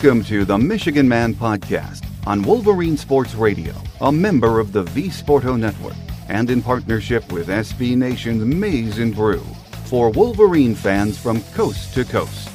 Welcome to the Michigan Man Podcast on Wolverine Sports Radio, a member of the V Sporto Network, and in partnership with SB Nation's Maize and Brew for Wolverine fans from coast to coast.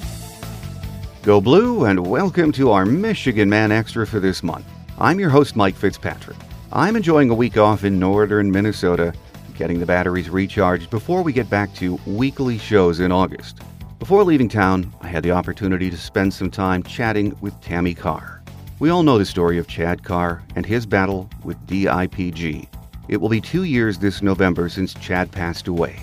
Go Blue, and welcome to our Michigan Man Extra for this month. I'm your host, Mike Fitzpatrick. I'm enjoying a week off in northern Minnesota, getting the batteries recharged before we get back to weekly shows in August. Before leaving town, I had the opportunity to spend some time chatting with Tammi Carr. We all know the story of Chad Carr and his battle with DIPG. It will be two years this November since Chad passed away.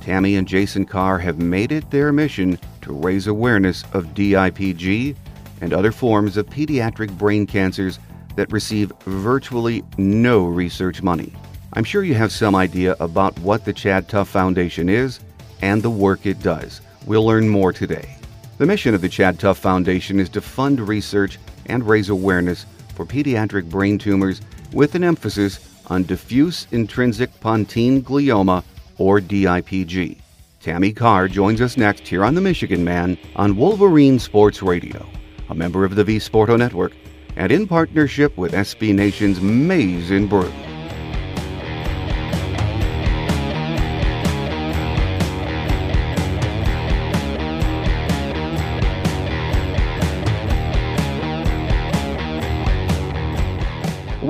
Tammi and Jason Carr have made it their mission to raise awareness of DIPG and other forms of pediatric brain cancers that receive virtually no research money. I'm sure you have some idea about what the Chad Tough Foundation is and the work it does. We'll learn more today. The mission of the Chad Tough Foundation is to fund research and raise awareness for pediatric brain tumors with an emphasis on diffuse intrinsic pontine glioma, or DIPG. Tammi Carr joins us next here on the Michigan Man on Wolverine Sports Radio, a member of the V Sporto Network, and in partnership with SB Nation's Maize and Brew.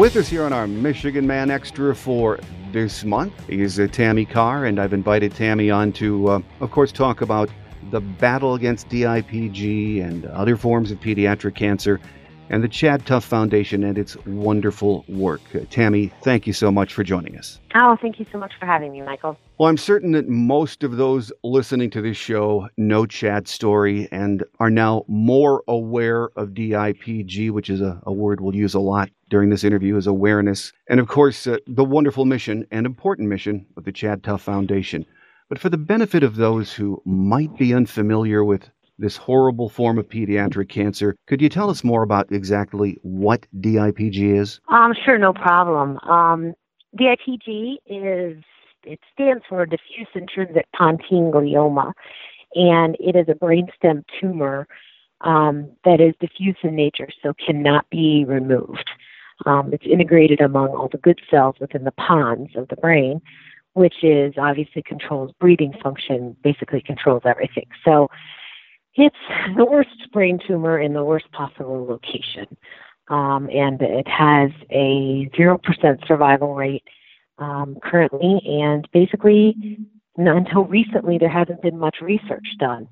With us here on our Michigan Man Extra for this month is uh, Tammi Carr, and I've invited Tammi on to, uh, of course, talk about the battle against DIPG and other forms of pediatric cancer and the Chad Tough Foundation and its wonderful work. Uh, Tammi, thank you so much for joining us. Oh, thank you so much for having me, Michael. Well, I'm certain that most of those listening to this show know Chad's story and are now more aware of DIPG, which is a, a word we'll use a lot during this interview, is awareness. And of course, uh, the wonderful mission and important mission of the Chad Tough Foundation. But for the benefit of those who might be unfamiliar with this horrible form of pediatric cancer. Could you tell us more about exactly what DIPG is? Um, sure, no problem. Um, DIPG is it stands for diffuse intrinsic pontine glioma, and it is a brainstem tumor um, that is diffuse in nature, so cannot be removed. Um, it's integrated among all the good cells within the pons of the brain, which is obviously controls breathing function, basically controls everything. So it's the worst brain tumor in the worst possible location. Um, and it has a 0% survival rate um, currently. And basically, until recently, there hasn't been much research done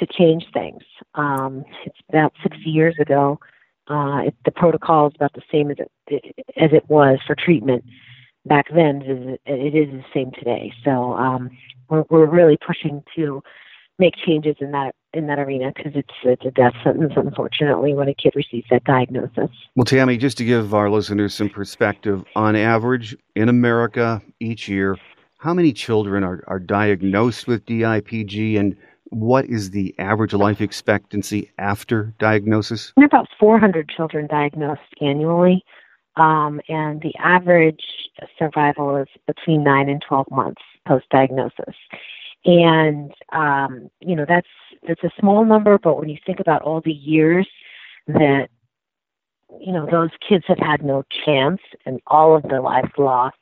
to change things. Um, it's about 60 years ago. Uh, it, the protocol is about the same as it, as it was for treatment back then. It is the same today. So um, we're, we're really pushing to make changes in that in that arena because it's it's a death sentence, unfortunately, when a kid receives that diagnosis. Well, Tammi, just to give our listeners some perspective, on average in America each year, how many children are, are diagnosed with DIPG and what is the average life expectancy after diagnosis? There are about 400 children diagnosed annually, um, and the average survival is between 9 and 12 months post diagnosis and um, you know that's that's a small number, but when you think about all the years that you know those kids have had no chance and all of their lives lost,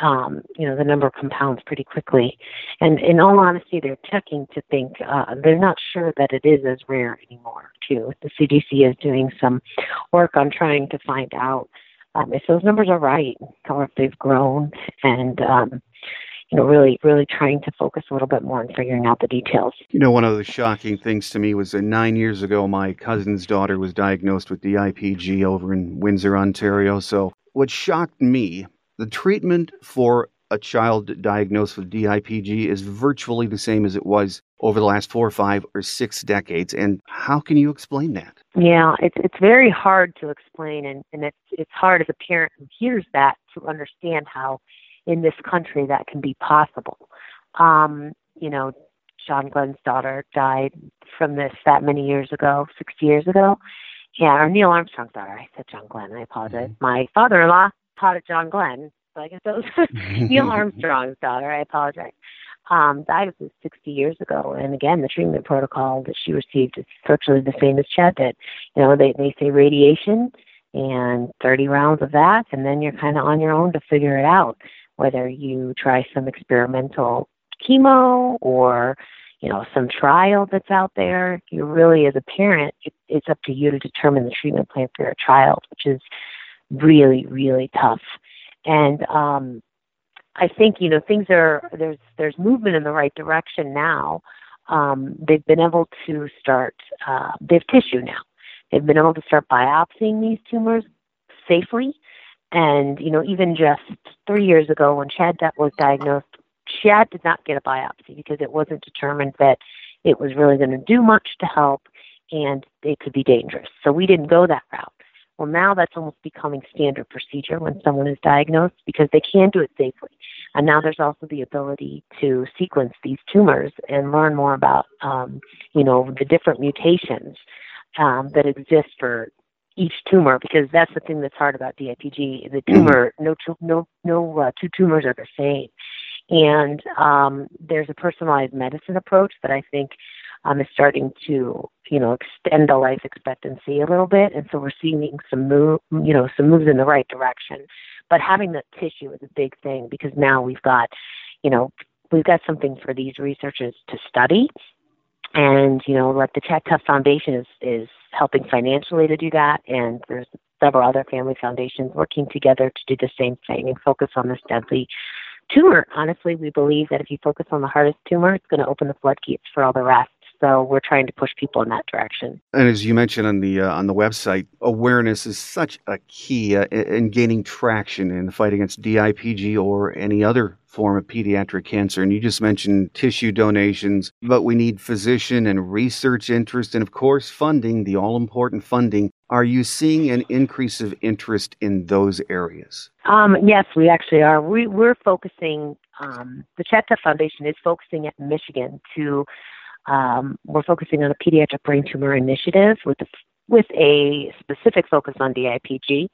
um, you know the number compounds pretty quickly. And in all honesty, they're checking to think uh, they're not sure that it is as rare anymore. Too, the CDC is doing some work on trying to find out um, if those numbers are right or if they've grown and um, you know, really, really trying to focus a little bit more on figuring out the details. You know, one of the shocking things to me was that nine years ago, my cousin's daughter was diagnosed with DIPG over in Windsor, Ontario. So, what shocked me, the treatment for a child diagnosed with DIPG is virtually the same as it was over the last four, or five, or six decades. And how can you explain that? Yeah, it's it's very hard to explain, and, and it's it's hard as a parent who hears that to understand how in this country that can be possible. Um, you know, John Glenn's daughter died from this that many years ago, 60 years ago. Yeah, or Neil Armstrong's daughter. I said John Glenn. I apologize. Mm-hmm. My father-in-law taught at John Glenn, so I guess that was Neil Armstrong's daughter. I apologize. um, died 60 years ago. And again, the treatment protocol that she received is virtually the same as Chad did. You know, they, they say radiation and 30 rounds of that, and then you're kind of on your own to figure it out, whether you try some experimental chemo or you know some trial that's out there you really as a parent it, it's up to you to determine the treatment plan for your child which is really really tough and um I think you know things are there's there's movement in the right direction now. Um, they've been able to start uh, they have tissue now. They've been able to start biopsying these tumors safely, and you know even just three years ago when Chad was diagnosed, Chad did not get a biopsy because it wasn't determined that it was really going to do much to help, and it could be dangerous. So we didn't go that route. Well, now that's almost becoming standard procedure when someone is diagnosed because they can do it safely. And now there's also the ability to sequence these tumors and learn more about, um, you know, the different mutations um, that exist for each tumor because that's the thing that's hard about DIPG. The tumor, no, no, no uh, two tumors are the same. And um, there's a personalized medicine approach that I think um, is starting to, you know, extend the life expectancy a little bit, and so we're seeing some move, you know, some moves in the right direction. But having the tissue is a big thing because now we've got, you know, we've got something for these researchers to study, and you know, like the Chad Tufts Foundation is is helping financially to do that, and there's several other family foundations working together to do the same thing and focus on this deadly tumor. Honestly, we believe that if you focus on the hardest tumor, it's going to open the floodgates for all the rest. So we're trying to push people in that direction. And as you mentioned on the uh, on the website, awareness is such a key uh, in gaining traction in the fight against DIPG or any other form of pediatric cancer. And you just mentioned tissue donations, but we need physician and research interest, and of course, funding. The all important funding. Are you seeing an increase of interest in those areas? Um, yes, we actually are. We, we're focusing. Um, the Chad Foundation is focusing at Michigan to um, we're focusing on a pediatric brain tumor initiative with a, with a specific focus on DIPG.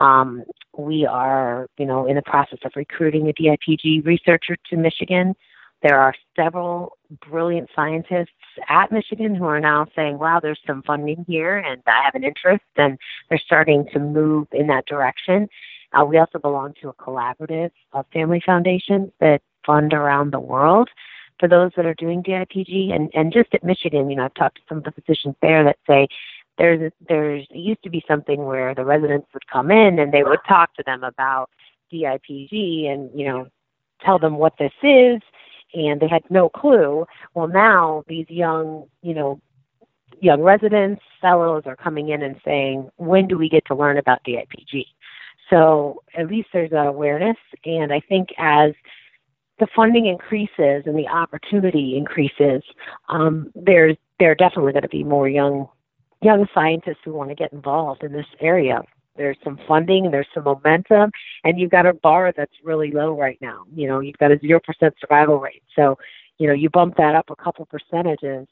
Um, we are, you know, in the process of recruiting a DIPG researcher to Michigan. There are several brilliant scientists at Michigan who are now saying, wow, there's some funding here and I have an interest, and they're starting to move in that direction. Uh, we also belong to a collaborative of family foundations that fund around the world for those that are doing DIPG. And, and just at Michigan, you know, I've talked to some of the physicians there that say there's there's used to be something where the residents would come in and they would talk to them about DIPG and you know tell them what this is, and they had no clue. Well, now these young you know young residents, fellows are coming in and saying, when do we get to learn about DIPG? So at least there's an awareness, and I think as the funding increases and the opportunity increases, um, there's there are definitely going to be more young young scientists who want to get involved in this area. There's some funding, there's some momentum, and you've got a bar that's really low right now. You know, you've got a zero percent survival rate. So, you know, you bump that up a couple percentages,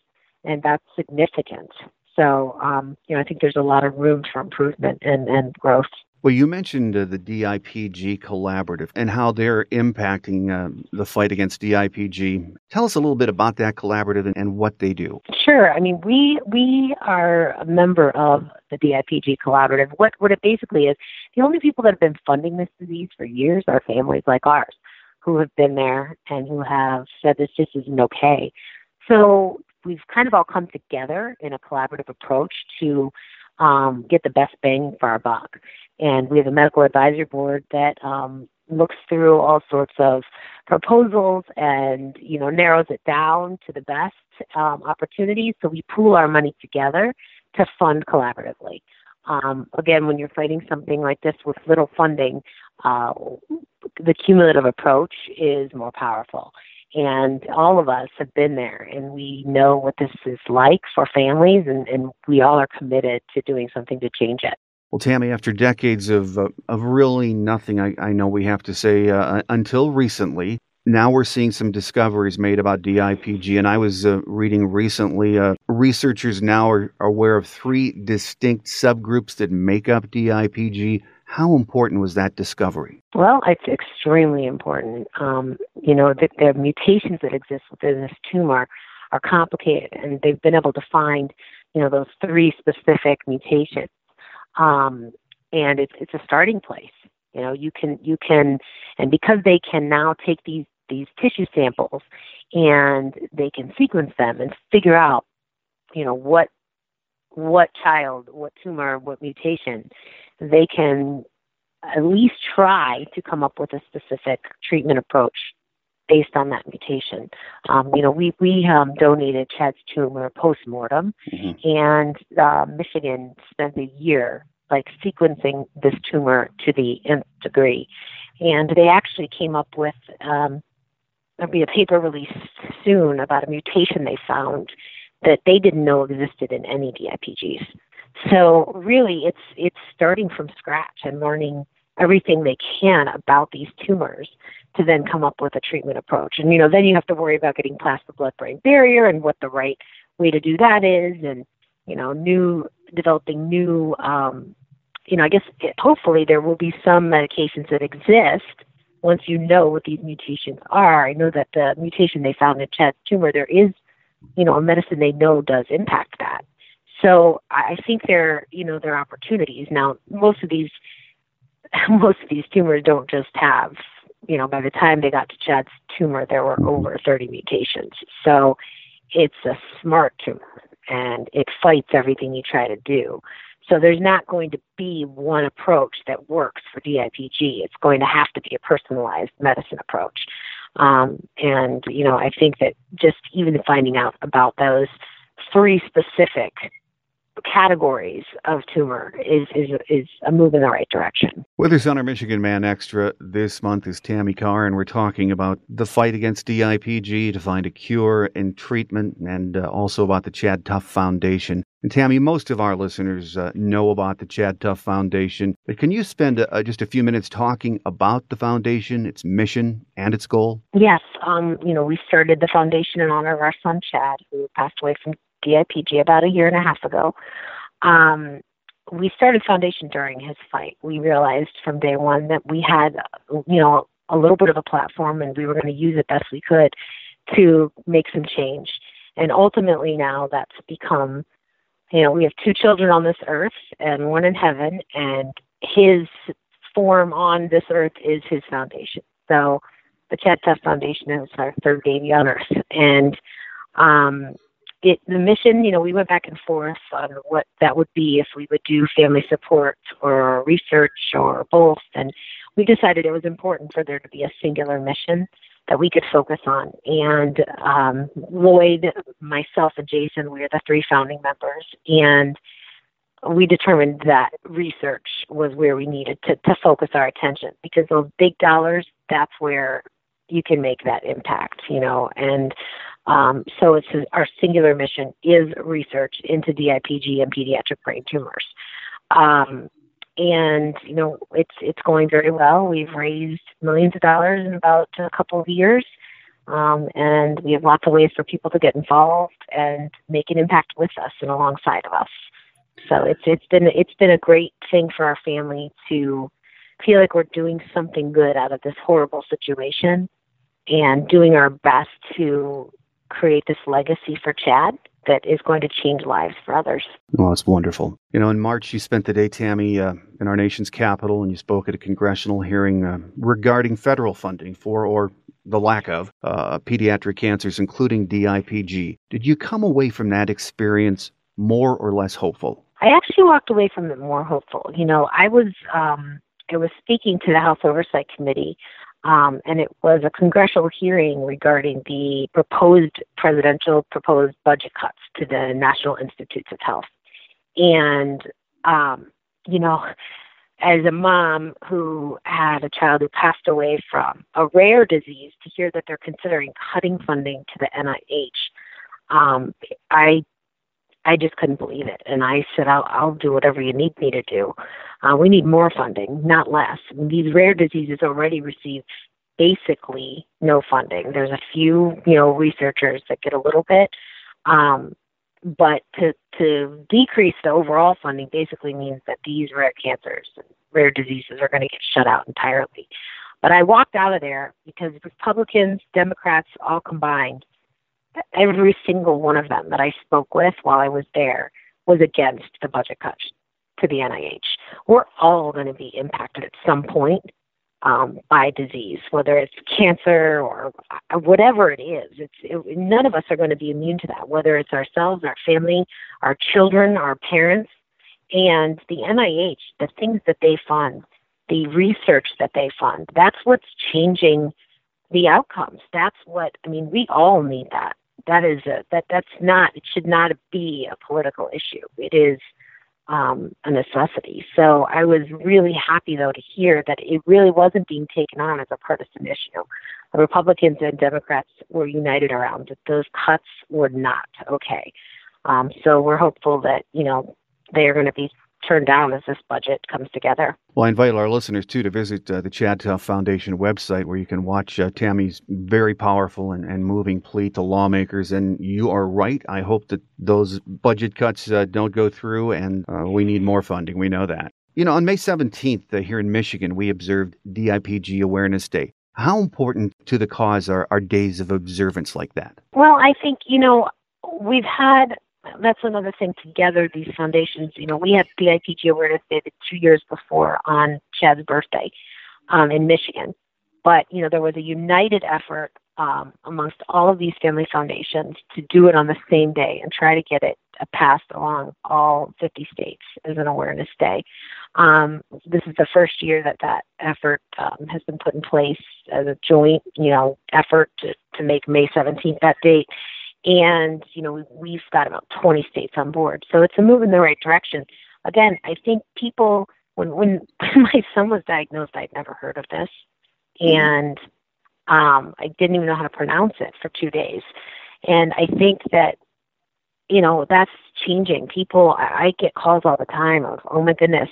and that's significant. So, um, you know, I think there's a lot of room for improvement and, and growth. Well, you mentioned uh, the DIPG collaborative and how they're impacting uh, the fight against DIPG. Tell us a little bit about that collaborative and, and, what they do. Sure. I mean, we we are a member of the DIPG collaborative. What what it basically is, the only people that have been funding this disease for years are families like ours, who have been there and who have said this just isn't okay. So we've kind of all come together in a collaborative approach to um, get the best bang for our buck and we have a medical advisory board that um, looks through all sorts of proposals and you know narrows it down to the best um, opportunities. So we pool our money together to fund collaboratively. Um, again, when you're fighting something like this with little funding, uh, the cumulative approach is more powerful. And all of us have been there, and we know what this is like for families, and, and we all are committed to doing something to change it. Well, Tammi, after decades of uh, of really nothing, I, I, know we have to say uh, until recently. Now we're seeing some discoveries made about DIPG, and I was uh, reading recently. Uh, researchers now are, are aware of three distinct subgroups that make up DIPG. How important was that discovery? Well, it's extremely important. Um, you know, the, the mutations that exist within this tumor are complicated, and they've been able to find, you know, those three specific mutations. Um, and it's it's a starting place. You know, you can you can, and because they can now take these these tissue samples and they can sequence them and figure out, you know, what what child, what tumor, what mutation, they can at least try to come up with a specific treatment approach based on that mutation. Um, you know, we we um, donated Chad's tumor post mortem, mm-hmm. and uh, Michigan spent a year like sequencing this tumor to the nth degree, and they actually came up with um, there'll be a paper released soon about a mutation they found that they didn't know existed in any DIPGs. So really, it's it's starting from scratch and learning everything they can about these tumors to then come up with a treatment approach. And you know, then you have to worry about getting past the blood-brain barrier and what the right way to do that is, and you know, new developing new. Um, you know, I guess it, hopefully there will be some medications that exist once you know what these mutations are. I know that the mutation they found in Chad's tumor, there is, you know, a medicine they know does impact that. So I think there, you know, there are opportunities. Now, most of these, most of these tumors don't just have you know, by the time they got to Chad's tumor, there were over 30 mutations. So it's a smart tumor and it fights everything you try to do. So there's not going to be one approach that works for DIPG. It's going to have to be a personalized medicine approach. Um, and, you know, I think that just even finding out about those three specific categories of tumor is, is, is a move in the right direction. With us on our Michigan Man Extra this month is Tammi Carr, and we're talking about the fight against DIPG to find a cure and treatment, and uh, also about the Chad Tough Foundation. And Tammi, most of our listeners uh, know about the Chad Tough Foundation, but can you spend uh, just a few minutes talking about the foundation, its mission, and its goal? Yes. Um, you know, we started the foundation in honor of our son Chad, who passed away from DIPG about a year and a half ago. Um, we started Foundation during his fight. We realized from day one that we had, you know, a little bit of a platform and we were going to use it best we could to make some change. And ultimately now that's become, you know, we have two children on this earth and one in heaven, and his form on this earth is his foundation. So the Tough Foundation is our third baby on earth. And um, the mission you know we went back and forth on what that would be if we would do family support or research or both and we decided it was important for there to be a singular mission that we could focus on. And um, lloyd myself and jason we are the three founding members and we determined that research was where we needed to, to focus our attention because those big dollars that's where you can make that impact you know and um, so it's our singular mission is research into DIPG and pediatric brain tumors. Um, and you know it's it's going very well. We've raised millions of dollars in about a couple of years, um, and we have lots of ways for people to get involved and make an impact with us and alongside of us. So it's it's been it's been a great thing for our family to feel like we're doing something good out of this horrible situation and doing our best to create this legacy for Chad that is going to change lives for others. Well, it's wonderful. You know, in March, you spent the day, Tammi, uh, in our nation's capital, and you spoke at a congressional hearing uh, regarding federal funding for, or the lack of, uh, pediatric cancers, including DIPG. Did you come away from that experience more or less hopeful? I actually walked away from it more hopeful. You know, I was um, I was speaking to the House Oversight Committee um, and it was a congressional hearing regarding the proposed presidential proposed budget cuts to the National Institutes of Health. And, um, you know, as a mom who had a child who passed away from a rare disease, to hear that they're considering cutting funding to the NIH, um, I I just couldn't believe it. And I said, I'll, I'll do whatever you need me to do. Uh, we need more funding, not less. These rare diseases already receive basically no funding. There's a few, you know, researchers that get a little bit. Um, but to, to decrease the overall funding basically means that these rare cancers, and rare diseases are going to get shut out entirely. But I walked out of there because Republicans, Democrats, all combined, every single one of them that I spoke with while I was there was against the budget cuts to the NIH. We're all going to be impacted at some point um, by disease, whether it's cancer or whatever it is. It's it, none of us are going to be immune to that, whether it's ourselves, our family, our children, our parents, and the NIH. The things that they fund, the research that they fund, that's what's changing the outcomes. That's what I mean. We all need that. That is a that that's not. It should not be a political issue. It is um, a necessity. So I was really happy, though, to hear that it really wasn't being taken on as a partisan issue. The Republicans and Democrats were united around that those cuts were not okay. Um, so we're hopeful that you know they are going to be turned down as this budget comes together. Well, I invite our listeners too to visit uh, the Chad Foundation website where you can watch uh, Tammi's very powerful and, and moving plea to lawmakers. And you are right. I hope that those budget cuts uh, don't go through and uh, we need more funding. We know that. You know, on May 17th uh, here in Michigan, we observed DIPG Awareness Day. How important to the cause are, are days of observance like that? Well, I think, you know, we've had that's another thing together these foundations. You know we had the ipg awareness day two years before on chad's birthday um, in michigan. But you know there was a united effort um, amongst all of these family foundations to do it on the same day and try to get it passed along all 50 states as an awareness day. Um, this is the first year that that effort um, has been put in place as a joint you know effort to, to make may 17th that date and you know we've got about 20 states on board. So it's a move in the right direction. Again i think people when when my son was diagnosed i'd never heard of this. Mm-hmm. and um i didn't even know how to pronounce it for two days. And i think that you know that's changing. People i, I get calls all the time of oh my goodness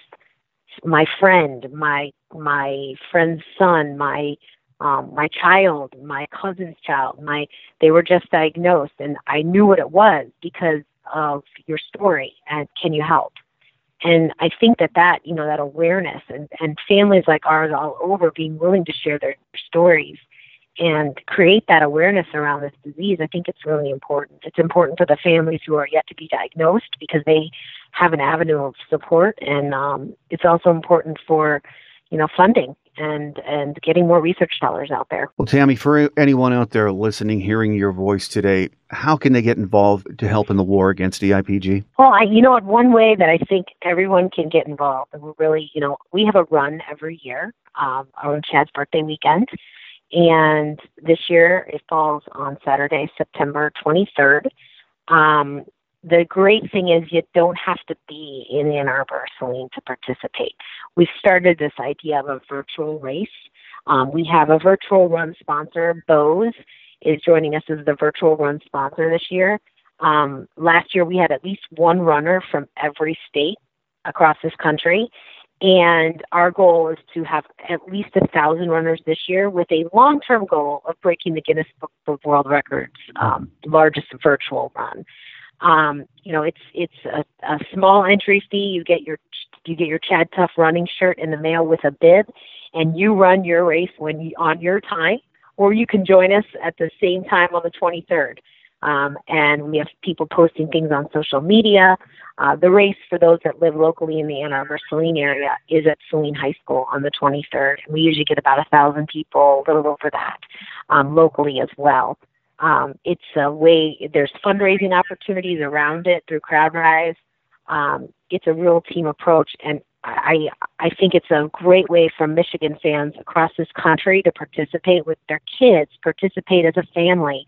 my friend my my friend's son my um, my child, my cousin's child, my they were just diagnosed, and I knew what it was because of your story. And can you help? And I think that that you know that awareness and and families like ours all over being willing to share their stories and create that awareness around this disease, I think it's really important. It's important for the families who are yet to be diagnosed because they have an avenue of support, and um, it's also important for you know funding and and getting more research dollars out there. Well, Tammi, for anyone out there listening, hearing your voice today, how can they get involved to help in the war against DIPG? Well, I, you know what, one way that I think everyone can get involved, and we're really, you know, we have a run every year um, on Chad's birthday weekend. And this year it falls on Saturday, September 23rd. Um, the great thing is you don't have to be in Ann Arbor, Saline, to participate. We've started this idea of a virtual race. Um, we have a virtual run sponsor, Bose, is joining us as the virtual run sponsor this year. Um, last year we had at least one runner from every state across this country. And our goal is to have at least a thousand runners this year with a long term goal of breaking the Guinness Book of World Records um, largest virtual run. Um, you know, it's it's a, a small entry fee. You get your you get your Chad Tough running shirt in the mail with a bib, and you run your race when you, on your time, or you can join us at the same time on the 23rd. Um, and we have people posting things on social media. Uh, the race for those that live locally in the Ann Arbor Saline area is at Saline High School on the 23rd. And we usually get about a thousand people, a little over that, um, locally as well. Um, it's a way, there's fundraising opportunities around it through CrowdRise. Um, it's a real team approach, and I, I think it's a great way for Michigan fans across this country to participate with their kids, participate as a family,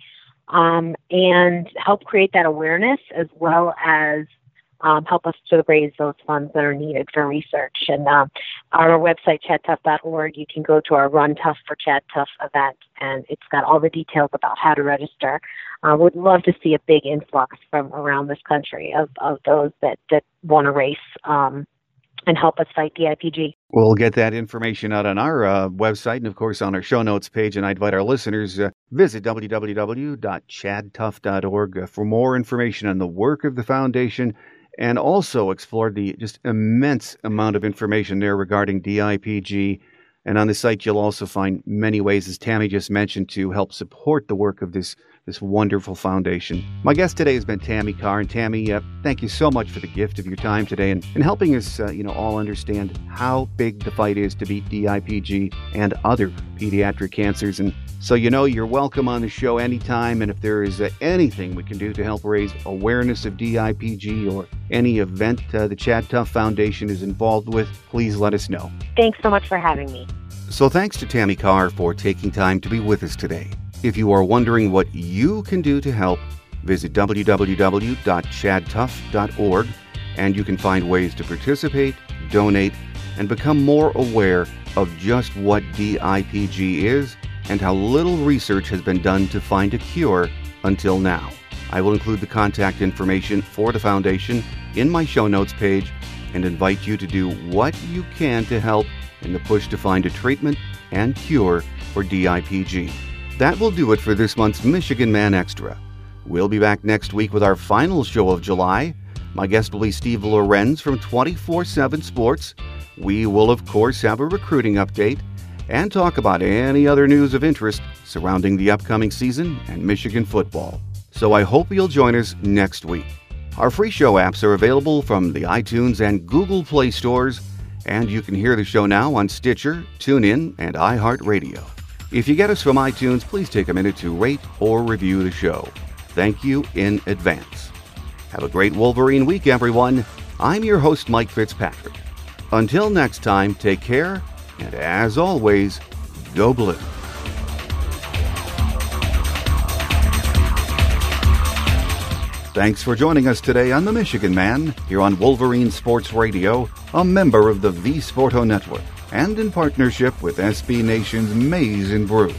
um, and help create that awareness as well as um, help us to raise those funds that are needed for research. And um, our website, chadtough.org, you can go to our Run Tough for Chad Tough event, and it's got all the details about how to register. Uh, would love to see a big influx from around this country of, of those that, that want to race um, and help us fight the IPG. We'll get that information out on our uh, website and, of course, on our show notes page. And I invite our listeners uh, visit www.chadtough.org uh, for more information on the work of the foundation and also explored the just immense amount of information there regarding DIPG. And on the site, you'll also find many ways, as Tammi just mentioned, to help support the work of this this wonderful foundation. My guest today has been Tammi Carr, and Tammi, uh, thank you so much for the gift of your time today and, and helping us, uh, you know, all understand how big the fight is to beat DIPG and other pediatric cancers. And so, you know, you're welcome on the show anytime. And if there is uh, anything we can do to help raise awareness of DIPG or any event uh, the Chad Tough Foundation is involved with, please let us know. Thanks so much for having me. So, thanks to Tammi Carr for taking time to be with us today. If you are wondering what you can do to help, visit www.chadtough.org and you can find ways to participate, donate, and become more aware of just what DIPG is and how little research has been done to find a cure until now. I will include the contact information for the foundation in my show notes page and invite you to do what you can to help in the push to find a treatment and cure for DIPG. That will do it for this month's Michigan Man Extra. We'll be back next week with our final show of July. My guest will be Steve Lorenz from 24 7 Sports. We will, of course, have a recruiting update and talk about any other news of interest surrounding the upcoming season and Michigan football. So I hope you'll join us next week. Our free show apps are available from the iTunes and Google Play stores, and you can hear the show now on Stitcher, TuneIn, and iHeartRadio. If you get us from iTunes, please take a minute to rate or review the show. Thank you in advance. Have a great Wolverine week, everyone. I'm your host, Mike Fitzpatrick. Until next time, take care, and as always, go blue. Thanks for joining us today on The Michigan Man, here on Wolverine Sports Radio, a member of the V Sporto Network and in partnership with SB Nation's Maize and Brew.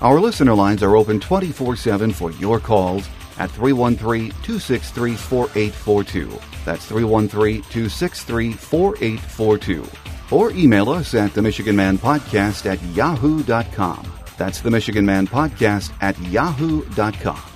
Our listener lines are open 24 7 for your calls at 313 263 4842. That's 313 263 4842. Or email us at the Michigan Man Podcast at yahoo.com. That's the Michigan Man Podcast at yahoo.com.